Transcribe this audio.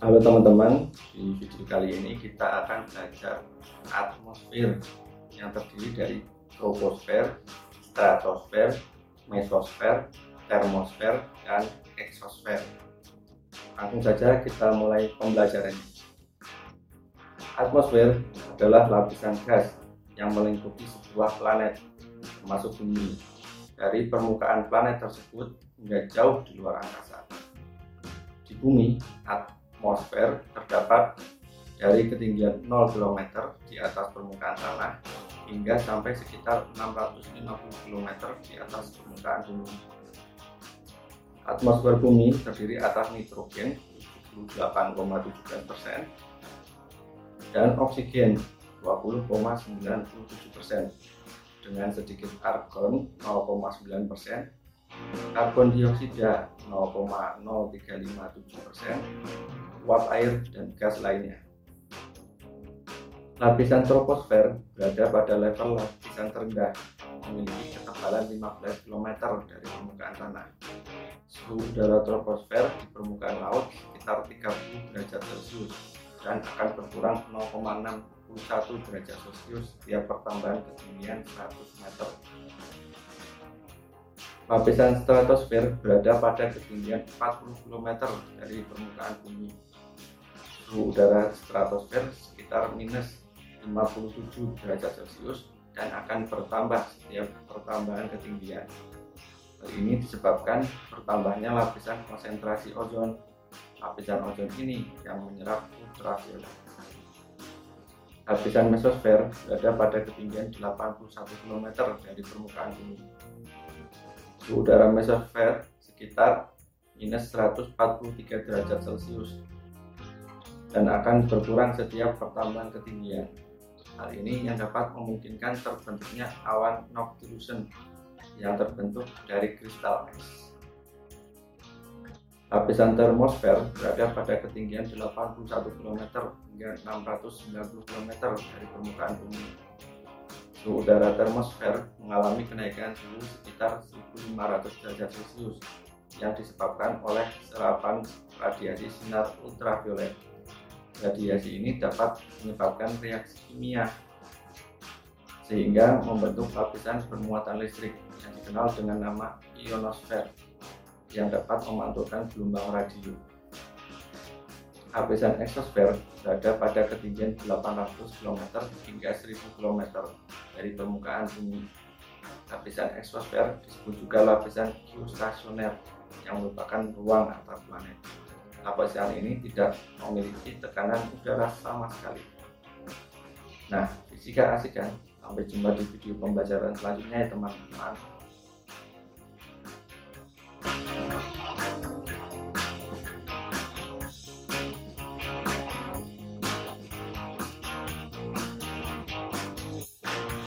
Halo teman-teman, di video kali ini kita akan belajar atmosfer yang terdiri dari troposfer, stratosfer, mesosfer, termosfer, dan eksosfer. Langsung saja kita mulai pembelajarannya. Atmosfer adalah lapisan gas yang melingkupi sebuah planet, termasuk bumi. Dari permukaan planet tersebut hingga jauh di luar angkasa. Di bumi, atmosfer terdapat dari ketinggian 0 km di atas permukaan tanah hingga sampai sekitar 650 km di atas permukaan bumi. Atmosfer bumi terdiri atas nitrogen 78,17% dan oksigen 20,97% dengan sedikit argon 0,9% karbon dioksida 0,0357 persen, uap air dan gas lainnya. Lapisan troposfer berada pada level lapisan terendah, memiliki ketebalan 15 km dari permukaan tanah. Suhu udara troposfer di permukaan laut sekitar 30 derajat Celcius dan akan berkurang 0,61 derajat Celcius setiap pertambahan ketinggian 100 meter Lapisan stratosfer berada pada ketinggian 40 km dari permukaan bumi. Suhu udara stratosfer sekitar minus 57 derajat Celcius dan akan bertambah setiap pertambahan ketinggian. Hal ini disebabkan bertambahnya lapisan konsentrasi ozon. Lapisan ozon ini yang menyerap ultraviolet. Lapisan mesosfer berada pada ketinggian 81 km dari permukaan bumi suhu udara mesosfer sekitar minus 143 derajat Celcius dan akan berkurang setiap pertambahan ketinggian. Hal ini yang dapat memungkinkan terbentuknya awan noctilucent yang terbentuk dari kristal es. Lapisan termosfer berada pada ketinggian 81 km hingga 690 km dari permukaan bumi suhu udara termosfer mengalami kenaikan suhu sekitar 1500 derajat Celcius yang disebabkan oleh serapan radiasi sinar ultraviolet. Radiasi ini dapat menyebabkan reaksi kimia sehingga membentuk lapisan bermuatan listrik yang dikenal dengan nama ionosfer yang dapat memantulkan gelombang radio. Lapisan eksosfer berada pada ketinggian 800 km hingga 1000 km dari permukaan bumi. Lapisan eksosfer disebut juga lapisan geostasioner yang merupakan ruang antar planet. Lapisan ini tidak memiliki tekanan udara sama sekali. Nah, fisika asik kan? Sampai jumpa di video pembelajaran selanjutnya ya teman-teman.